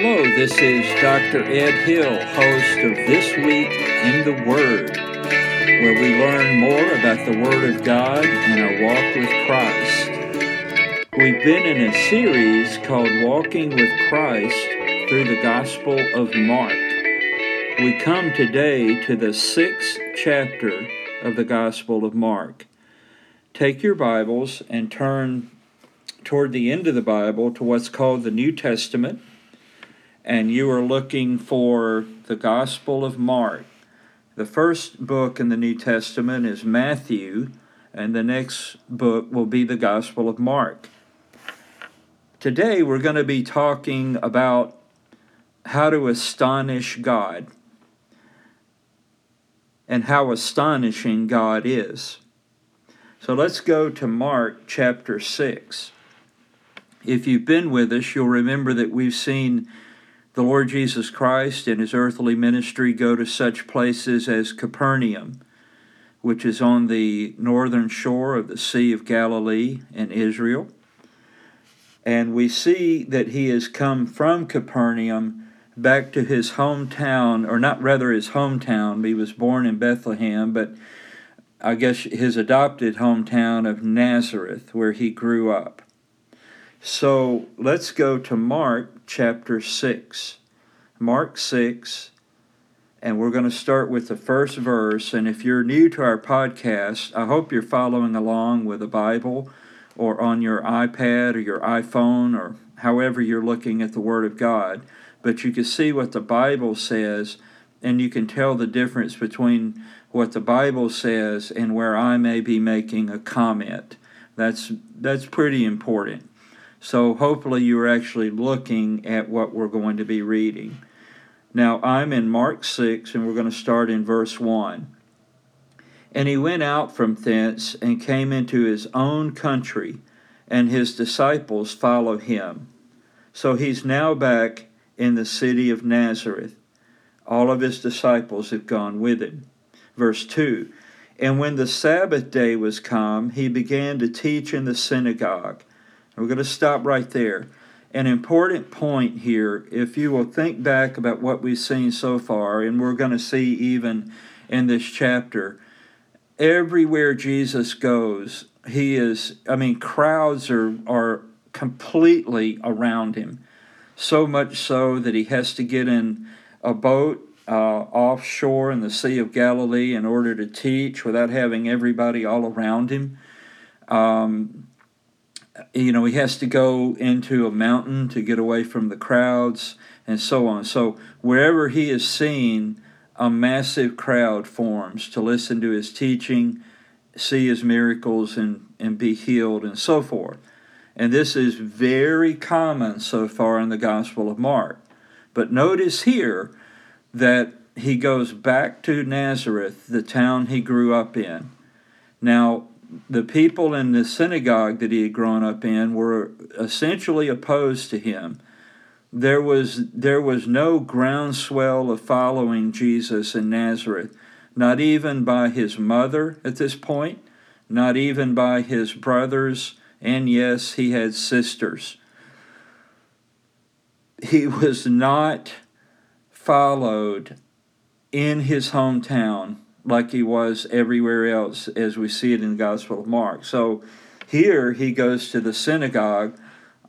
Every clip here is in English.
Hello, this is Dr. Ed Hill, host of This Week in the Word, where we learn more about the Word of God and our walk with Christ. We've been in a series called Walking with Christ through the Gospel of Mark. We come today to the sixth chapter of the Gospel of Mark. Take your Bibles and turn toward the end of the Bible to what's called the New Testament and you are looking for the Gospel of Mark. The first book in the New Testament is Matthew, and the next book will be the Gospel of Mark. Today we're going to be talking about how to astonish God and how astonishing God is. So let's go to Mark chapter 6. If you've been with us, you'll remember that we've seen the Lord Jesus Christ in his earthly ministry go to such places as Capernaum, which is on the northern shore of the Sea of Galilee in Israel. And we see that he has come from Capernaum back to his hometown, or not rather his hometown. He was born in Bethlehem, but I guess his adopted hometown of Nazareth, where he grew up. So let's go to Mark chapter 6. Mark 6, and we're going to start with the first verse. And if you're new to our podcast, I hope you're following along with a Bible or on your iPad or your iPhone or however you're looking at the Word of God. But you can see what the Bible says, and you can tell the difference between what the Bible says and where I may be making a comment. That's, that's pretty important. So hopefully you're actually looking at what we're going to be reading. Now I'm in Mark 6, and we're going to start in verse 1. And he went out from thence and came into his own country, and his disciples followed him. So he's now back in the city of Nazareth. All of his disciples have gone with him. Verse 2 And when the Sabbath day was come, he began to teach in the synagogue we're going to stop right there. An important point here, if you will think back about what we've seen so far, and we're going to see even in this chapter, everywhere Jesus goes, he is, I mean, crowds are, are completely around him. So much so that he has to get in a boat uh, offshore in the Sea of Galilee in order to teach without having everybody all around him. Um, you know, he has to go into a mountain to get away from the crowds and so on. So wherever he is seen, a massive crowd forms to listen to his teaching, see his miracles, and, and be healed, and so forth. And this is very common so far in the Gospel of Mark. But notice here that he goes back to Nazareth, the town he grew up in. Now, the people in the synagogue that he had grown up in were essentially opposed to him. There was, there was no groundswell of following Jesus in Nazareth, not even by his mother at this point, not even by his brothers, and yes, he had sisters. He was not followed in his hometown like he was everywhere else as we see it in the Gospel of Mark. So here he goes to the synagogue,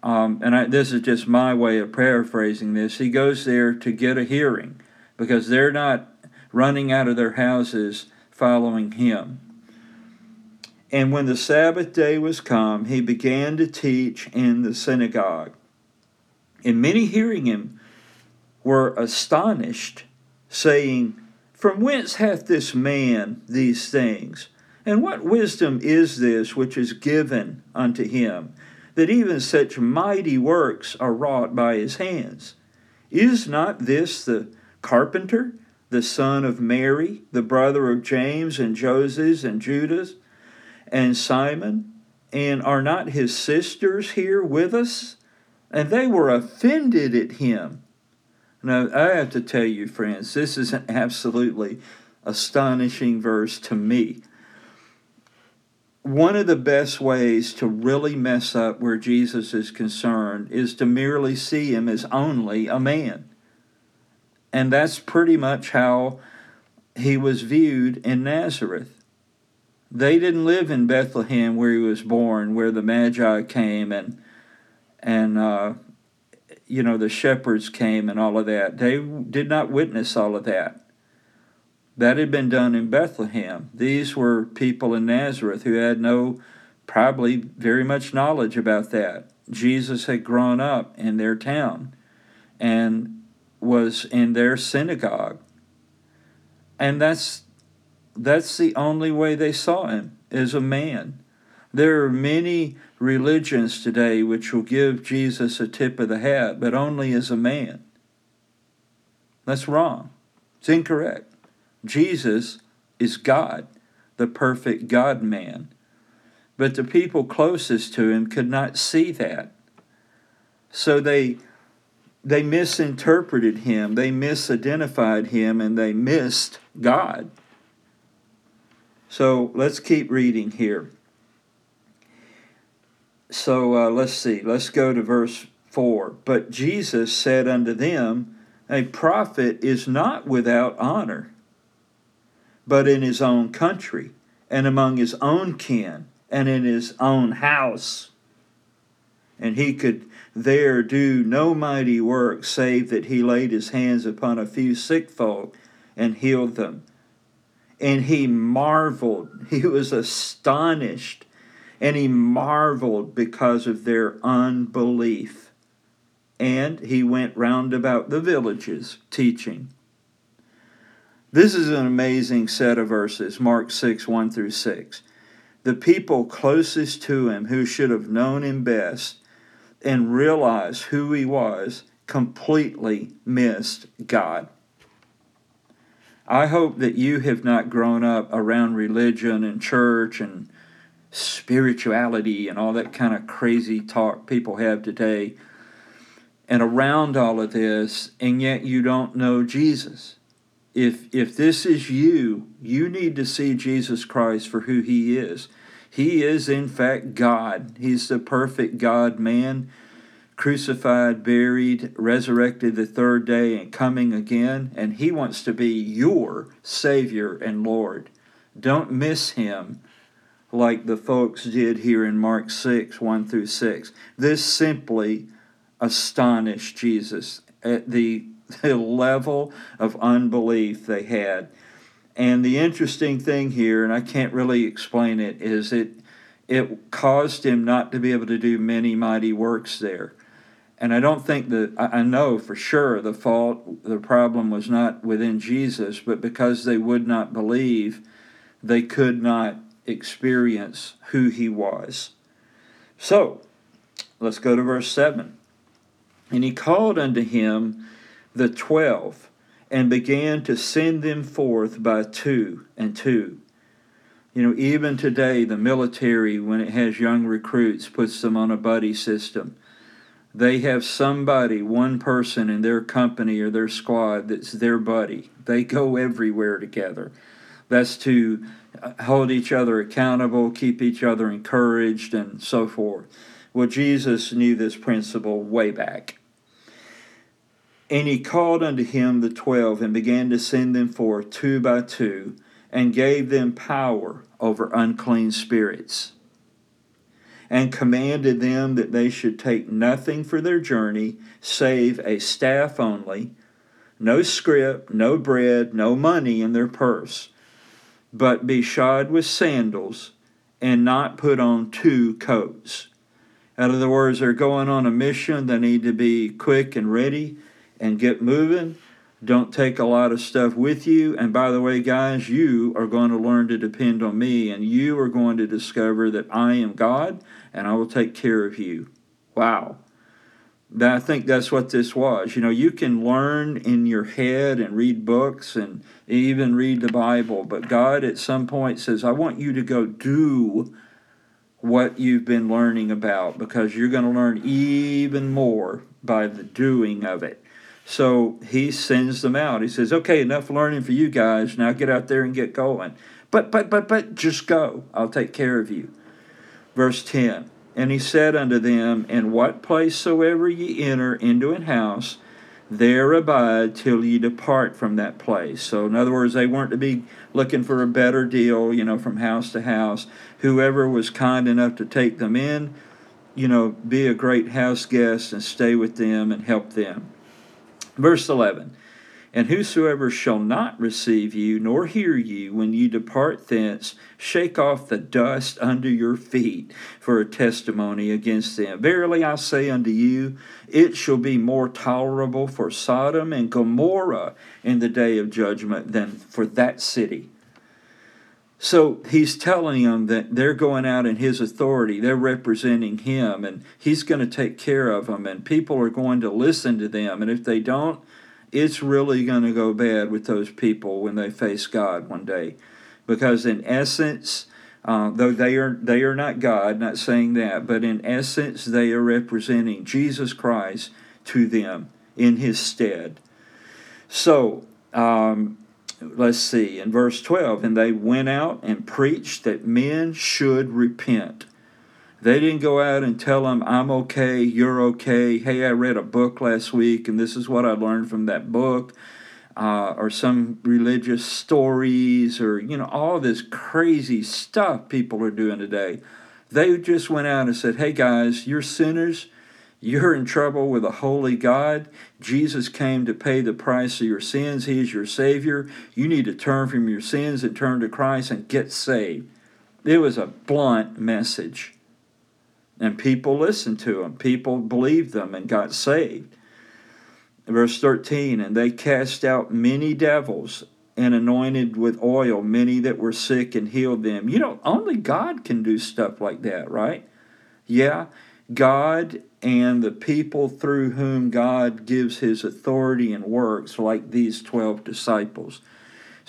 um, and I, this is just my way of paraphrasing this. He goes there to get a hearing because they're not running out of their houses following him. And when the Sabbath day was come, he began to teach in the synagogue. And many hearing him were astonished, saying, from whence hath this man these things? And what wisdom is this which is given unto him, that even such mighty works are wrought by his hands? Is not this the carpenter, the son of Mary, the brother of James and Joses and Judas and Simon? And are not his sisters here with us? And they were offended at him. Now, I have to tell you, friends, this is an absolutely astonishing verse to me. one of the best ways to really mess up where Jesus is concerned is to merely see him as only a man. And that's pretty much how he was viewed in Nazareth. They didn't live in Bethlehem where he was born, where the Magi came and and uh, you know the shepherds came and all of that. They did not witness all of that. That had been done in Bethlehem. These were people in Nazareth who had no, probably very much knowledge about that. Jesus had grown up in their town and was in their synagogue. And that's that's the only way they saw him as a man. There are many religions today which will give Jesus a tip of the hat, but only as a man. That's wrong. It's incorrect. Jesus is God, the perfect God man. But the people closest to him could not see that. So they they misinterpreted him, they misidentified him, and they missed God. So let's keep reading here. So uh, let's see, let's go to verse 4. But Jesus said unto them, A prophet is not without honor but in his own country, and among his own kin, and in his own house. And he could there do no mighty work, save that he laid his hands upon a few sick folk and healed them. And he marveled, he was astonished, and he marveled because of their unbelief. And he went round about the villages teaching. This is an amazing set of verses, Mark 6, 1 through 6. The people closest to him, who should have known him best and realized who he was, completely missed God. I hope that you have not grown up around religion and church and spirituality and all that kind of crazy talk people have today, and around all of this, and yet you don't know Jesus if if this is you, you need to see Jesus Christ for who he is. He is in fact God. He's the perfect God man, crucified, buried, resurrected the third day and coming again, and he wants to be your savior and Lord. Don't miss him like the folks did here in Mark 6, 1 through 6. This simply astonished Jesus at the the level of unbelief they had. And the interesting thing here, and I can't really explain it, is it it caused him not to be able to do many mighty works there. And I don't think that I know for sure the fault, the problem was not within Jesus, but because they would not believe, they could not experience who he was. So, let's go to verse 7. And he called unto him the twelve and began to send them forth by two and two. You know, even today, the military, when it has young recruits, puts them on a buddy system. They have somebody, one person in their company or their squad that's their buddy. They go everywhere together. That's to hold each other accountable, keep each other encouraged, and so forth. Well, Jesus knew this principle way back. And he called unto him the twelve, and began to send them forth two by two, and gave them power over unclean spirits, and commanded them that they should take nothing for their journey save a staff only, no scrip, no bread, no money in their purse, but be shod with sandals, and not put on two coats. In other words, they're going on a mission, they need to be quick and ready and get moving. Don't take a lot of stuff with you. And by the way, guys, you are going to learn to depend on me, and you are going to discover that I am God and I will take care of you. Wow. I think that's what this was. You know, you can learn in your head and read books and even read the Bible, but God at some point says, I want you to go do what you've been learning about because you're going to learn even more by the doing of it. So he sends them out. He says, Okay, enough learning for you guys. Now get out there and get going. But, but, but, but, just go. I'll take care of you. Verse 10 And he said unto them, In what place soever ye enter into an house, there abide till ye depart from that place. So, in other words, they weren't to be looking for a better deal, you know, from house to house. Whoever was kind enough to take them in, you know, be a great house guest and stay with them and help them. Verse 11 and whosoever shall not receive you, nor hear you, when ye depart thence, shake off the dust under your feet for a testimony against them. Verily I say unto you, it shall be more tolerable for Sodom and Gomorrah in the day of judgment than for that city. So he's telling them that they're going out in his authority, they're representing him, and he's going to take care of them, and people are going to listen to them. And if they don't, it's really going to go bad with those people when they face God one day. Because in essence, uh, though they are they are not God, not saying that, but in essence they are representing Jesus Christ to them in His stead. So um, let's see in verse twelve, and they went out and preached that men should repent. They didn't go out and tell them, I'm okay, you're okay. Hey, I read a book last week and this is what I learned from that book. Uh, or some religious stories, or, you know, all this crazy stuff people are doing today. They just went out and said, Hey guys, you're sinners. You're in trouble with a holy God. Jesus came to pay the price of your sins. He is your Savior. You need to turn from your sins and turn to Christ and get saved. It was a blunt message. And people listened to them. People believed them and got saved. Verse 13, and they cast out many devils and anointed with oil many that were sick and healed them. You know, only God can do stuff like that, right? Yeah, God and the people through whom God gives his authority and works, like these 12 disciples.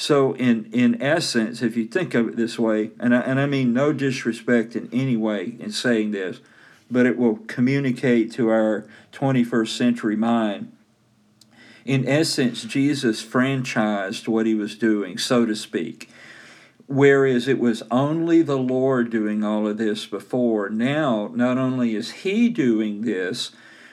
So, in, in essence, if you think of it this way, and I, and I mean no disrespect in any way in saying this, but it will communicate to our 21st century mind. In essence, Jesus franchised what he was doing, so to speak. Whereas it was only the Lord doing all of this before, now not only is he doing this,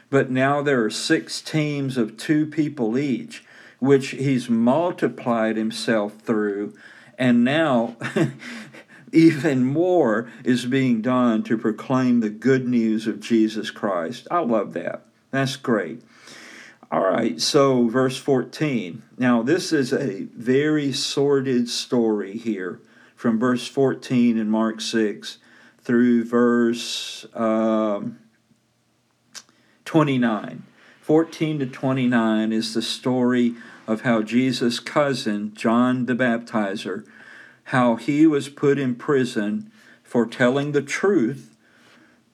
but now there are six teams of two people each which he's multiplied himself through. And now even more is being done to proclaim the good news of Jesus Christ. I love that. That's great. All right, so verse 14. Now, this is a very sordid story here from verse 14 in Mark 6 through verse um, 29. 14 to 29 is the story of how Jesus' cousin, John the Baptizer, how he was put in prison for telling the truth,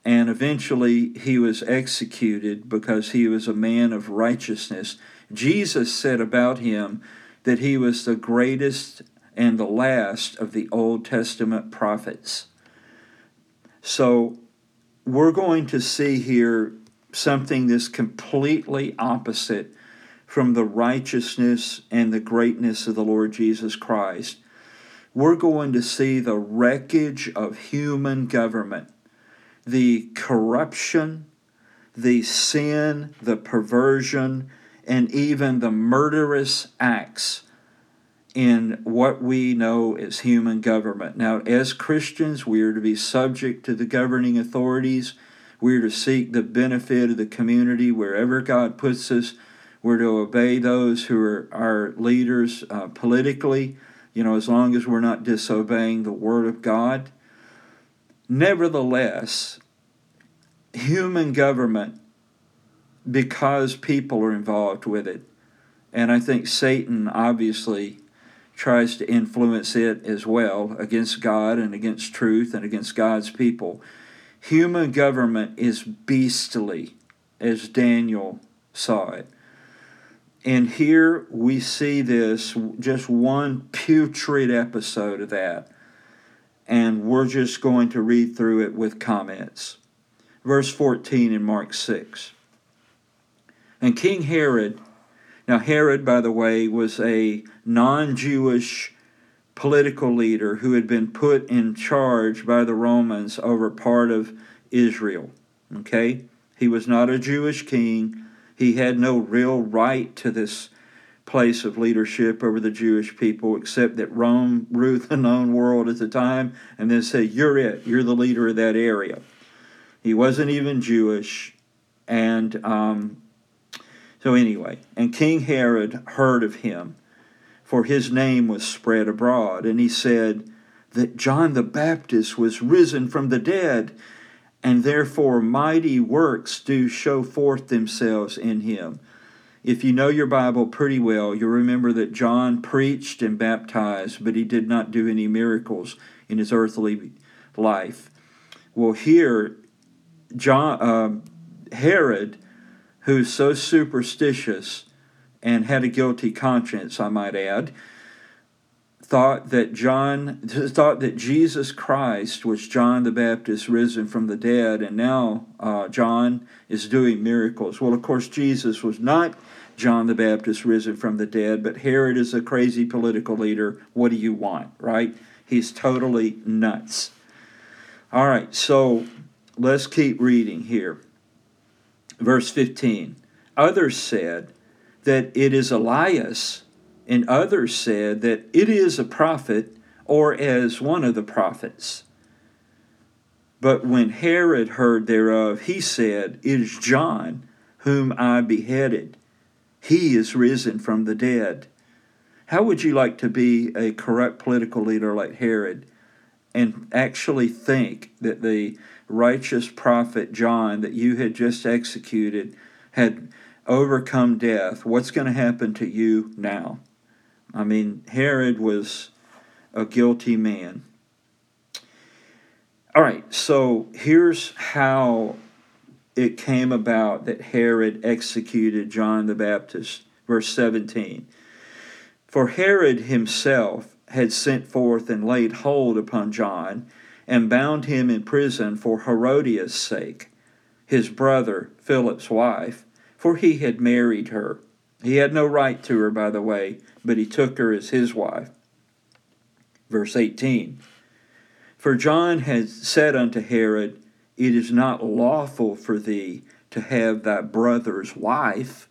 and eventually he was executed because he was a man of righteousness. Jesus said about him that he was the greatest and the last of the Old Testament prophets. So we're going to see here something that's completely opposite from the righteousness and the greatness of the Lord Jesus Christ. We're going to see the wreckage of human government, the corruption, the sin, the perversion, and even the murderous acts in what we know as human government. Now, as Christians, we are to be subject to the governing authorities we're to seek the benefit of the community wherever God puts us. We're to obey those who are our leaders uh, politically, you know, as long as we're not disobeying the Word of God. Nevertheless, human government, because people are involved with it, and I think Satan obviously tries to influence it as well against God and against truth and against God's people Human government is beastly, as Daniel saw it. And here we see this, just one putrid episode of that. And we're just going to read through it with comments. Verse 14 in Mark 6. And King Herod, now Herod, by the way, was a non Jewish political leader who had been put in charge by the Romans over part of Israel. Okay? He was not a Jewish king. He had no real right to this place of leadership over the Jewish people, except that Rome ruled the known world at the time and then said, You're it. You're the leader of that area. He wasn't even Jewish. And um, so, anyway, and King Herod heard of him, for his name was spread abroad, and he said that John the Baptist was risen from the dead, and therefore mighty works do show forth themselves in him. If you know your Bible pretty well, you'll remember that John preached and baptized, but he did not do any miracles in his earthly life. Well, here, John, uh, Herod, who's so superstitious and had a guilty conscience, I might add, thought that John thought that Jesus Christ was John the Baptist risen from the dead, and now uh, John is doing miracles. Well, of course, Jesus was not John the Baptist risen from the dead, but Herod is a crazy political leader. What do you want, right? He's totally nuts. All right, so let's keep reading here. Verse 15. Others said that it is Elias, and others said that it is a prophet or as one of the prophets. But when Herod heard thereof, he said, It is John, whom I beheaded. He is risen from the dead. How would you like to be a corrupt political leader like Herod and actually think that the righteous prophet John that you had just executed had overcome death? What's going to happen to you now? I mean, Herod was a guilty man. All right, so here's how it came about that Herod executed John the Baptist. Verse 17. For Herod himself had sent forth and laid hold upon John and bound him in prison for Herodias' sake, his brother Philip's wife, for he had married her. He had no right to her, by the way, but he took her as his wife. Verse 18 For John had said unto Herod, it is not lawful for thee to have thy brother's wife.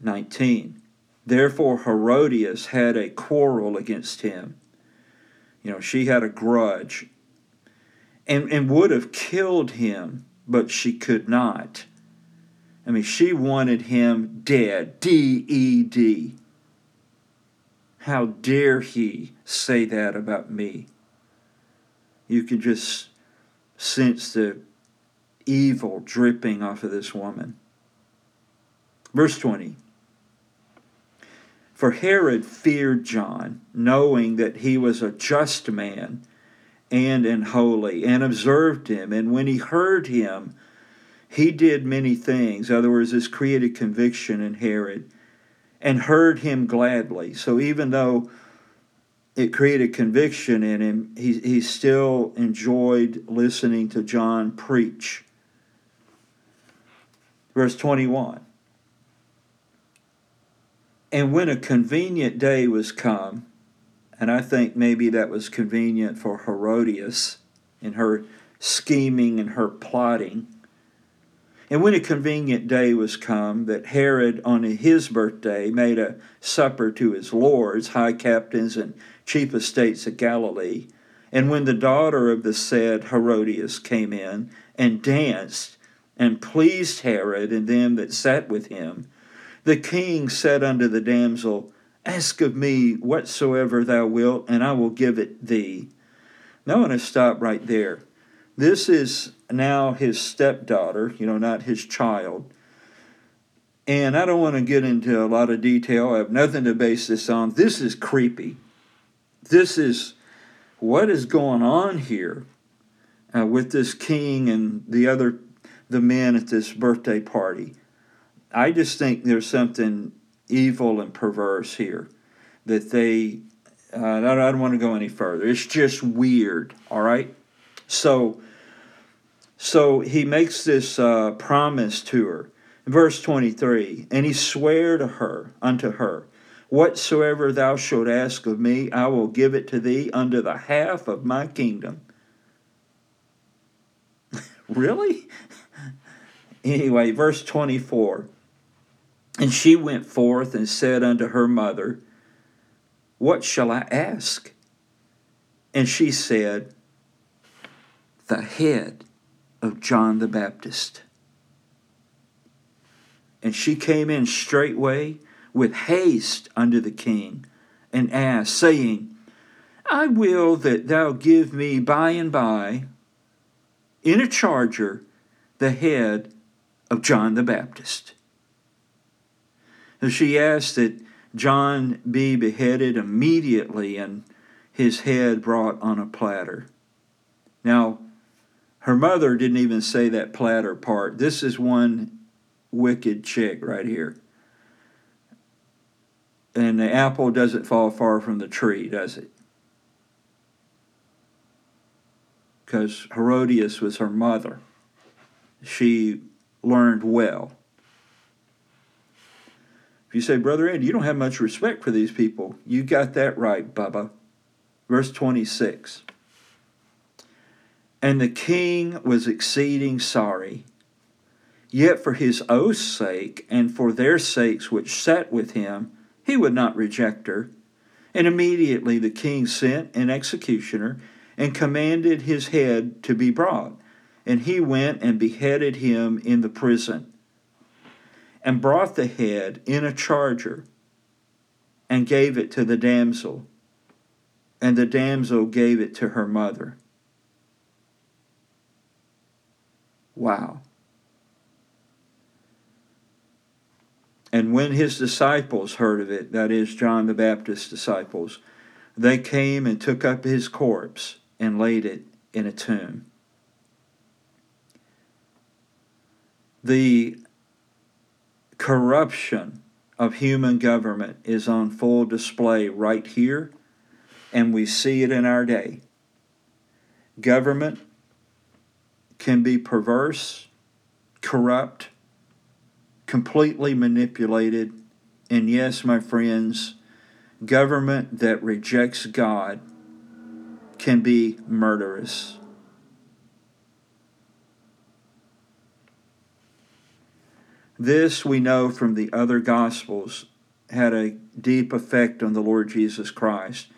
19. Therefore, Herodias had a quarrel against him. You know, she had a grudge and, and would have killed him, but she could not. I mean, she wanted him dead. D E D. How dare he say that about me? You can just sense the evil dripping off of this woman. Verse 20 For Herod feared John, knowing that he was a just man and an holy, and observed him. And when he heard him, he did many things. In other words, this created conviction in Herod, and heard him gladly. So even though it created conviction in him. He, he still enjoyed listening to John preach. Verse 21 And when a convenient day was come, and I think maybe that was convenient for Herodias in her scheming and her plotting. And when a convenient day was come, that Herod on his birthday made a supper to his lords, high captains, and chief estates of Galilee. And when the daughter of the said Herodias came in and danced and pleased Herod and them that sat with him, the king said unto the damsel, Ask of me whatsoever thou wilt, and I will give it thee. Now I want to stop right there. This is now his stepdaughter, you know, not his child. And I don't want to get into a lot of detail. I have nothing to base this on. This is creepy this is what is going on here uh, with this king and the other the men at this birthday party. I just think there's something evil and perverse here that they. Uh, I don't want to go any further. It's just weird. All right. So. So he makes this uh, promise to her. Verse 23 And he sware to her, unto her, Whatsoever thou shalt ask of me, I will give it to thee under the half of my kingdom. really? Anyway, verse 24. And she went forth and said unto her mother, What shall I ask? And she said, The head of John the Baptist. And she came in straightway with haste unto the king, and asked, saying, I will that thou give me by and by in a charger the head of John the Baptist. And she asked that John be beheaded immediately and his head brought on a platter. Now, her mother didn't even say that platter part. This is one wicked chick right here. And the apple doesn't fall far from the tree, does it? Because Herodias was her mother. She learned well. If you say, Brother Ed, you don't have much respect for these people, you got that right, Bubba. Verse 26. And the king was exceeding sorry Yet for his oath's sake, and for their sakes which sat with him, he would not reject her. And immediately the king sent an executioner, and commanded his head to be brought. And he went and beheaded him in the prison, and brought the head in a charger, and gave it to the damsel. And the damsel gave it to her mother. Wow. And when his disciples heard of it, that is, John the Baptist's disciples, they came and took up his corpse and laid it in a tomb. The corruption of human government is on full display right here, and we see it in our day. Government can be perverse, corrupt, completely manipulated. And yes, my friends, government that rejects God can be murderous. This we know from the other Gospels had a deep effect on the Lord Jesus Christ.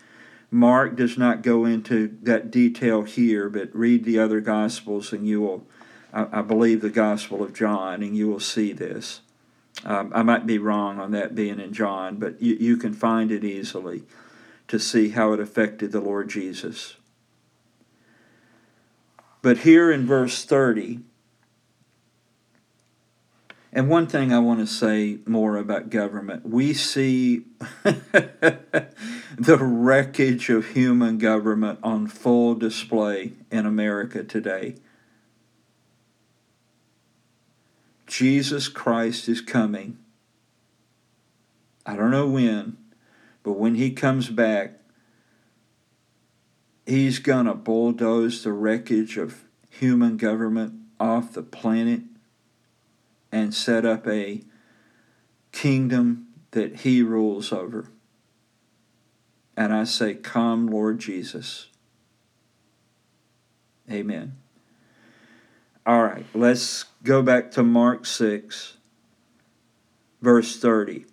Mark does not go into that detail here, but read the other Gospels and you will I, I believe the Gospel of John, and you will see this. Um, I might be wrong on that being in John, but you, you can find it easily to see how it affected the Lord Jesus. But here in verse 30, and one thing I want to say more about government we see the wreckage of human government on full display in America today. Jesus Christ is coming. I don't know when, but when he comes back, he's going to bulldoze the wreckage of human government off the planet and set up a kingdom that he rules over. And I say, Come, Lord Jesus. Amen. All right, let's go back to Mark 6, verse 30.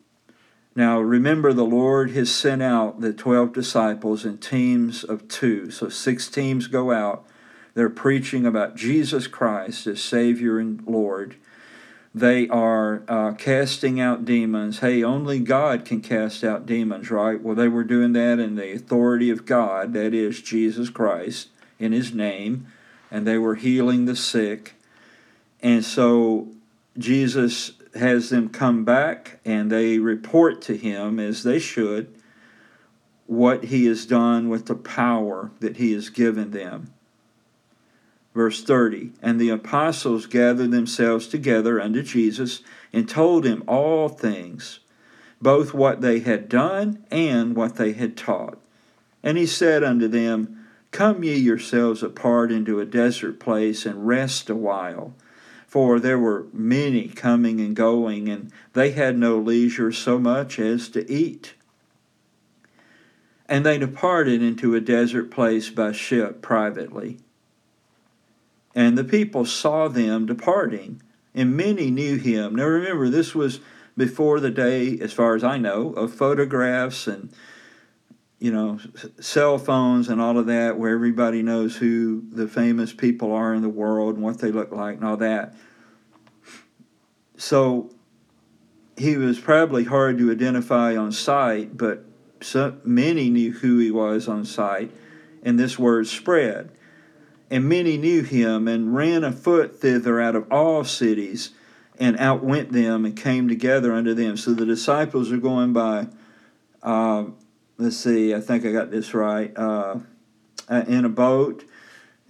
Now, remember, the Lord has sent out the 12 disciples in teams of two. So, six teams go out. They're preaching about Jesus Christ as Savior and Lord. They are uh, casting out demons. Hey, only God can cast out demons, right? Well, they were doing that in the authority of God, that is, Jesus Christ, in His name and they were healing the sick. And so Jesus has them come back and they report to him, as they should, what he has done with the power that he has given them. Verse 30 And the apostles gathered themselves together unto Jesus and told him all things, both what they had done and what they had taught. And he said unto them, Come ye yourselves apart into a desert place and rest a while. For there were many coming and going, and they had no leisure so much as to eat. And they departed into a desert place by ship privately. And the people saw them departing, and many knew him. Now remember, this was before the day, as far as I know, of photographs and you know cell phones and all of that, where everybody knows who the famous people are in the world and what they look like and all that. So he was probably hard to identify on sight, but so many knew who he was on sight, and this word spread. And many knew him and ran afoot thither out of all cities and outwent them and came together unto them. So the disciples are going by, uh, let's see, I think I got this right, uh, in a boat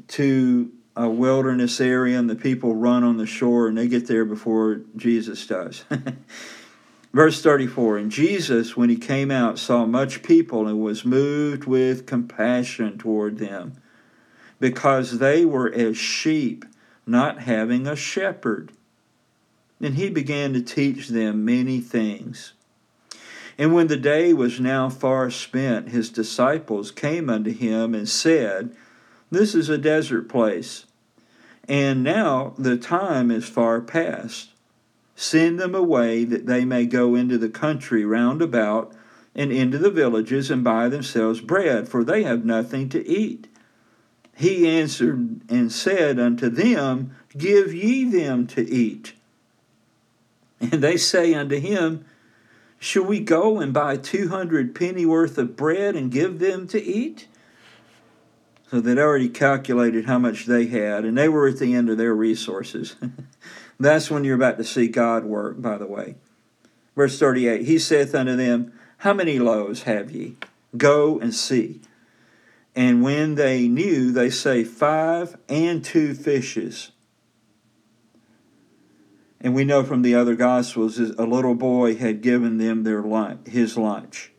to a wilderness area, and the people run on the shore and they get there before Jesus does. Verse 34 And Jesus, when he came out, saw much people and was moved with compassion toward them because they were as sheep not having a shepherd. And he began to teach them many things. And when the day was now far spent, his disciples came unto him and said, This is a desert place, and now the time is far past. Send them away that they may go into the country round about and into the villages and buy themselves bread, for they have nothing to eat. He answered and said unto them, Give ye them to eat. And they say unto him, Shall we go and buy two hundred pennyworth of bread and give them to eat? So they'd already calculated how much they had, and they were at the end of their resources. That's when you're about to see God work, by the way. Verse 38 He saith unto them, How many loaves have ye? Go and see. And when they knew, they say, Five and two fishes. And we know from the other Gospels, a little boy had given them their lunch, his lunch.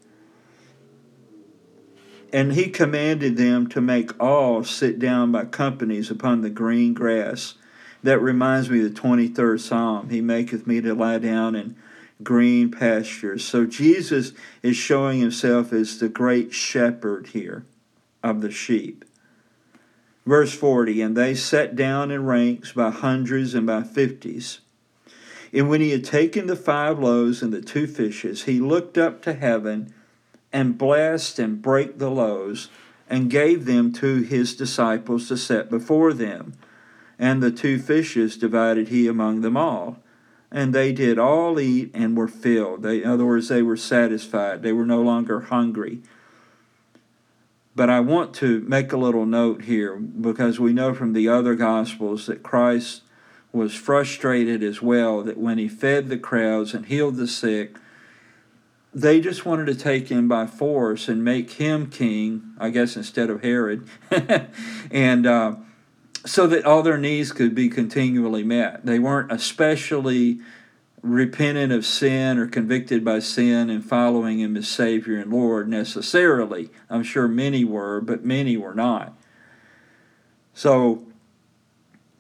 And he commanded them to make all sit down by companies upon the green grass. That reminds me of the 23rd Psalm. He maketh me to lie down in green pastures. So Jesus is showing himself as the great shepherd here of the sheep. Verse 40 And they sat down in ranks by hundreds and by fifties. And when he had taken the five loaves and the two fishes, he looked up to heaven and blessed and brake the loaves and gave them to his disciples to set before them. And the two fishes divided he among them all. And they did all eat and were filled. They, in other words, they were satisfied. They were no longer hungry. But I want to make a little note here because we know from the other Gospels that Christ was frustrated as well that when he fed the crowds and healed the sick, they just wanted to take him by force and make him king, I guess, instead of Herod. and uh, so that all their needs could be continually met. They weren't especially repentant of sin or convicted by sin and following him as Savior and Lord necessarily. I'm sure many were, but many were not. So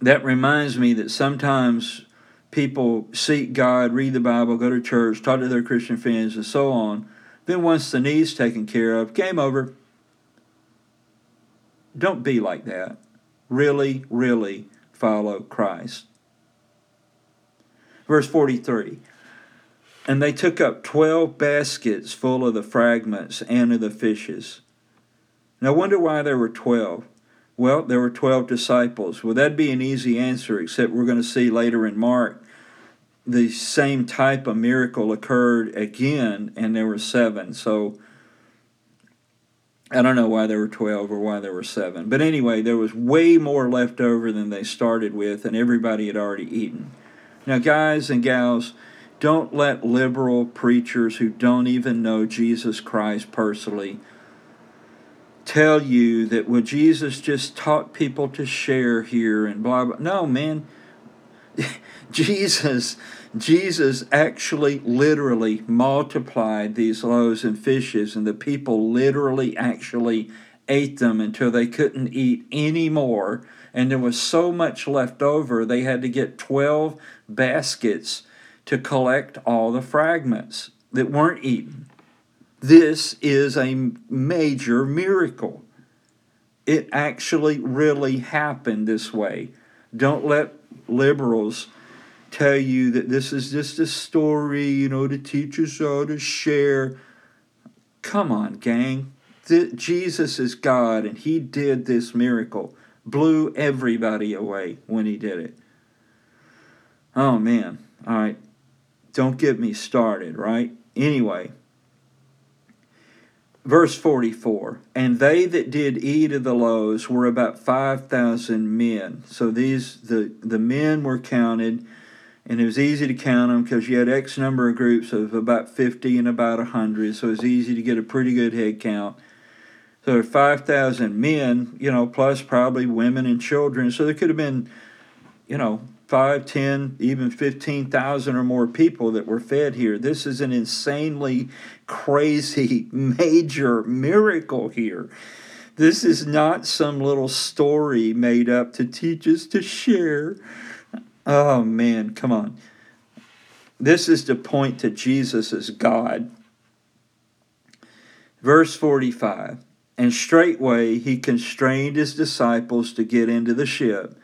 that reminds me that sometimes people seek God, read the Bible, go to church, talk to their Christian friends, and so on. Then once the need's taken care of, game over. Don't be like that. Really, really follow Christ. Verse 43 And they took up twelve baskets full of the fragments and of the fishes. Now, I wonder why there were twelve. Well, there were 12 disciples. Well, that'd be an easy answer, except we're going to see later in Mark the same type of miracle occurred again, and there were seven. So I don't know why there were 12 or why there were seven. But anyway, there was way more left over than they started with, and everybody had already eaten. Now, guys and gals, don't let liberal preachers who don't even know Jesus Christ personally tell you that well Jesus just taught people to share here and blah blah. No, man. Jesus Jesus actually literally multiplied these loaves and fishes and the people literally actually ate them until they couldn't eat any more and there was so much left over they had to get 12 baskets to collect all the fragments that weren't eaten. This is a major miracle. It actually really happened this way. Don't let liberals tell you that this is just a story, you know, to teach us how to share. Come on, gang. Jesus is God, and He did this miracle. Blew everybody away when He did it. Oh, man. All right. Don't get me started, right? Anyway, verse 44 And they that did eat of the loaves were about 5,000 men. So these, the, the men were counted and it was easy to count them because you had X number of groups of about 50 and about 100, so it was easy to get a pretty good head count. So there were 5,000 men, you know, plus probably women and children, so there could have been, you know, 5, 10, even 15,000 or more people that were fed here. This is an insanely crazy, major miracle here. This is not some little story made up to teach us to share Oh man, come on. This is to point to Jesus as God. Verse 45 And straightway he constrained his disciples to get into the ship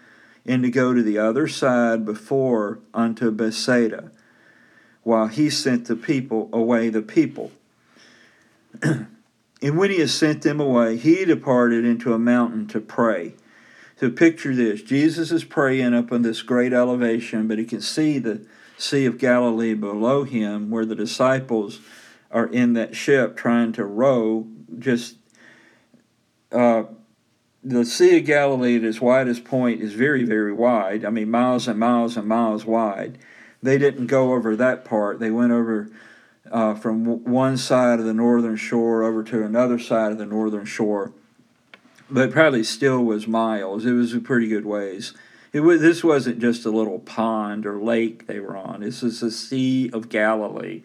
and to go to the other side before unto Bethsaida, while he sent the people away the people. and when he had sent them away, he departed into a mountain to pray. So picture this Jesus is praying up on this great elevation, but he can see the Sea of Galilee below him where the disciples are in that ship trying to row. Just uh, the Sea of Galilee at its widest point is very, very wide. I mean, miles and miles and miles wide. They didn't go over that part, they went over. Uh, from one side of the northern shore over to another side of the northern shore but probably still was miles. It was a pretty good ways. It was, this wasn't just a little pond or lake they were on. This is the Sea of Galilee.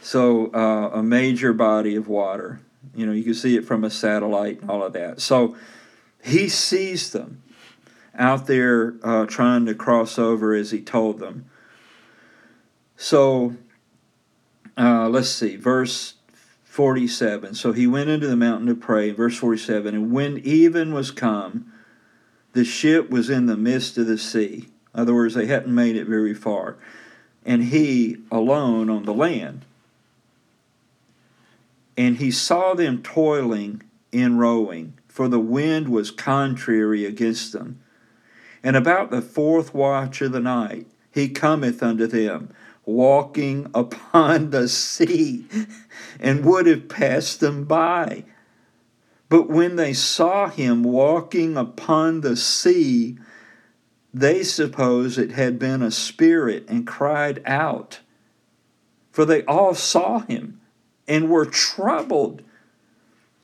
So uh, a major body of water. You know, you can see it from a satellite and all of that. So he sees them out there uh, trying to cross over as he told them. So uh, let's see, verse 47. So he went into the mountain to pray, verse 47. And when even was come, the ship was in the midst of the sea. In other words, they hadn't made it very far. And he alone on the land. And he saw them toiling in rowing, for the wind was contrary against them. And about the fourth watch of the night, he cometh unto them walking upon the sea and would have passed them by. But when they saw him walking upon the sea, they supposed it had been a spirit and cried out. For they all saw him and were troubled.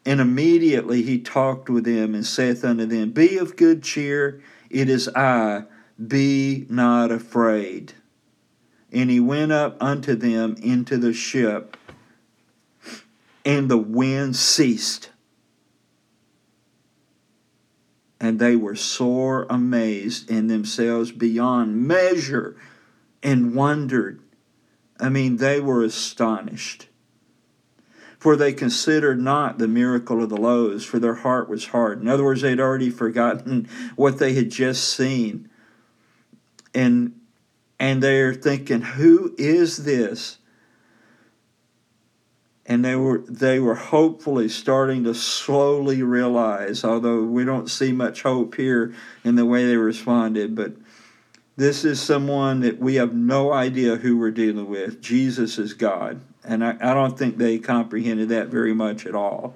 And immediately he talked with them and saith unto them, Be of good cheer, it is I, be not afraid. And he went up unto them into the ship, and the wind ceased. And they were sore amazed in themselves beyond measure and wondered. I mean, they were astonished. For they considered not the miracle of the loaves, for their heart was hard. In other words, they'd already forgotten what they had just seen. And and they're thinking, "Who is this?" And they were they were hopefully starting to slowly realize, although we don't see much hope here in the way they responded, but this is someone that we have no idea who we're dealing with. Jesus is God. And I, I don't think they comprehended that very much at all.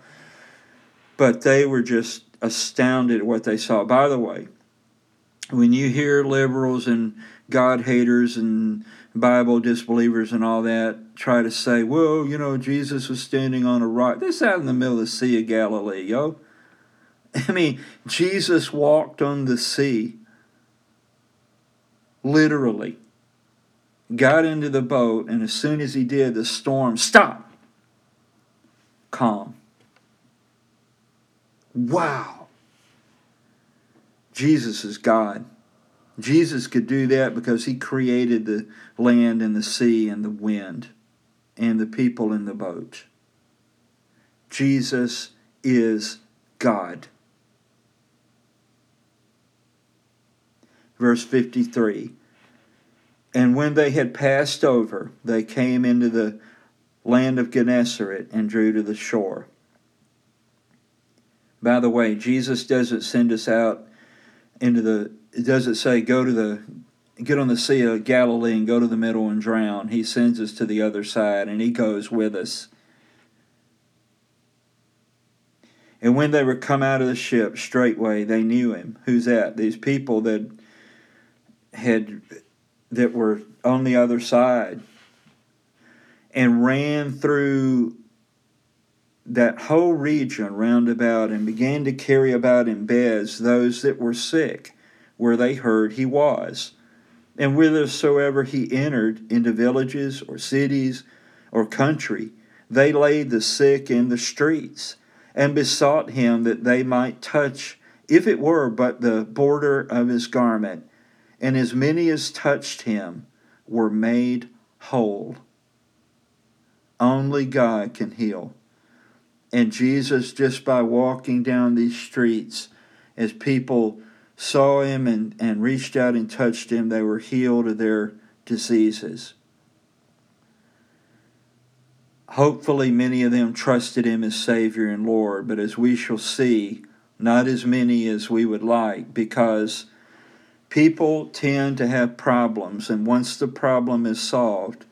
But they were just astounded at what they saw. By the way, when you hear liberals and God haters and Bible disbelievers and all that try to say, well, you know, Jesus was standing on a rock. This out in the middle of the Sea of Galilee, yo. I mean, Jesus walked on the sea, literally. Got into the boat, and as soon as he did, the storm stopped. Calm. Wow. Jesus is God. Jesus could do that because he created the land and the sea and the wind and the people in the boat. Jesus is God. Verse 53 And when they had passed over, they came into the land of Gennesaret and drew to the shore. By the way, Jesus doesn't send us out into the, it doesn't say go to the, get on the Sea of Galilee and go to the middle and drown. He sends us to the other side and He goes with us. And when they were come out of the ship, straightway they knew him. Who's that? These people that had that were on the other side and ran through that whole region round about and began to carry about in beds those that were sick where they heard he was. And whithersoever he entered into villages or cities or country, they laid the sick in the streets and besought him that they might touch, if it were but the border of his garment. And as many as touched him were made whole. Only God can heal. And Jesus, just by walking down these streets, as people saw him and, and reached out and touched him, they were healed of their diseases. Hopefully, many of them trusted him as Savior and Lord, but as we shall see, not as many as we would like, because people tend to have problems, and once the problem is solved,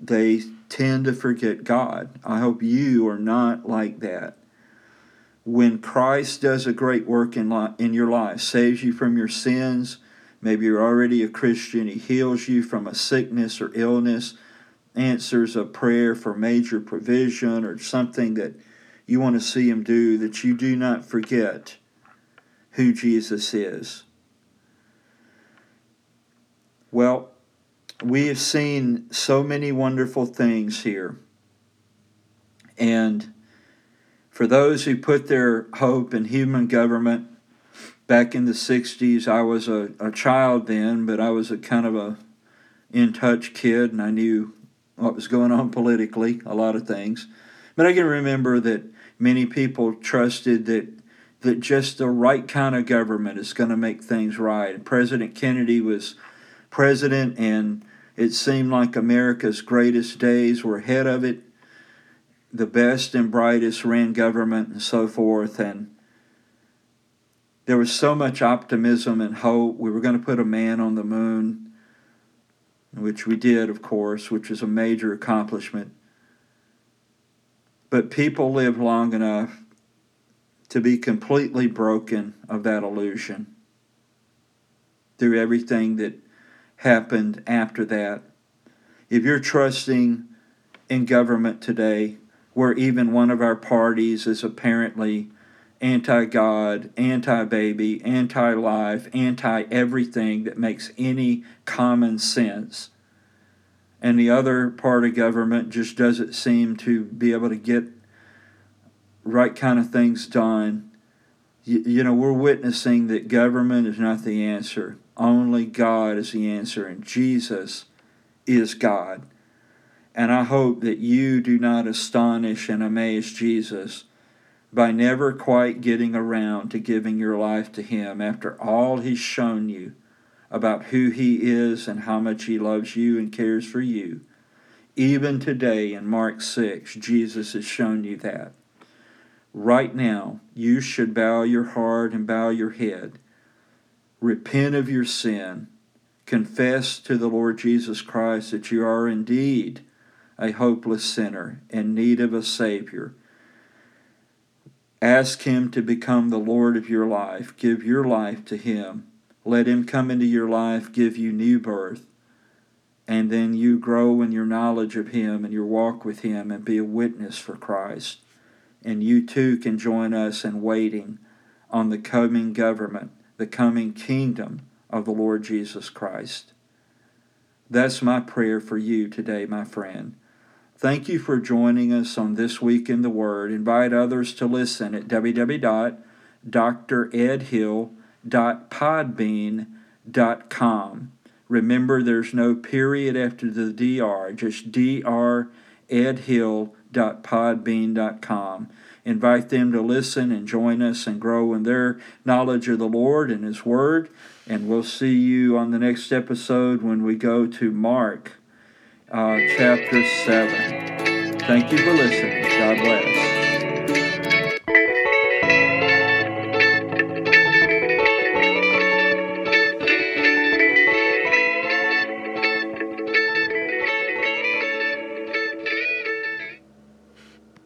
they tend to forget God. I hope you are not like that. When Christ does a great work in, in your life, saves you from your sins, maybe you're already a Christian, He heals you from a sickness or illness answers a prayer for major provision or something that you want to see him do, that you do not forget who Jesus is. Well, we have seen so many wonderful things here. And for those who put their hope in human government, back in the 60s, I was a, a child then, but I was a kind of a in touch kid and I knew what was going on politically, a lot of things. But I can remember that many people trusted that that just the right kind of government is going to make things right. And President Kennedy was president, and it seemed like America's greatest days were ahead of it. The best and brightest ran government and so forth. And there was so much optimism and hope. We were going to put a man on the moon which we did, of course, which is a major accomplishment. But people live long enough to be completely broken of that illusion through everything that happened after that. If you're trusting in government today, where even one of our parties is apparently anti God, anti baby, anti life, anti everything that makes any common sense. And the other part of government just doesn't seem to be able to get right kind of things done. You, you know, we're witnessing that government is not the answer. Only God is the answer, and Jesus is God. And I hope that you do not astonish and amaze Jesus by never quite getting around to giving your life to Him after all He's shown you about who He is and how much He loves you and cares for you. Even today in Mark 6, Jesus has shown you that. Right now, you should bow your heart and bow your head. Repent of your sin. Confess to the Lord Jesus Christ that you are indeed a hopeless sinner in need of a Savior Ask Him to become the Lord of your life. Give your life to Him. Let Him come into your life, give you new birth. And then you grow in your knowledge of Him and your walk with Him and be a witness for Christ. And you too can join us in waiting on the coming government, the coming kingdom of the Lord Jesus Christ. That's my prayer for you today, my friend. Thank you for joining us on This Week in the Word. Invite others to listen at www.dredhill.podbean.com. Remember, there's no period after the DR, just D R edhill.podbean.com. Invite them to listen and join us and grow in their knowledge of the Lord and His Word. And we'll see you on the next episode when we go to Mark uh, chapter 7. Thank you for listening. God bless.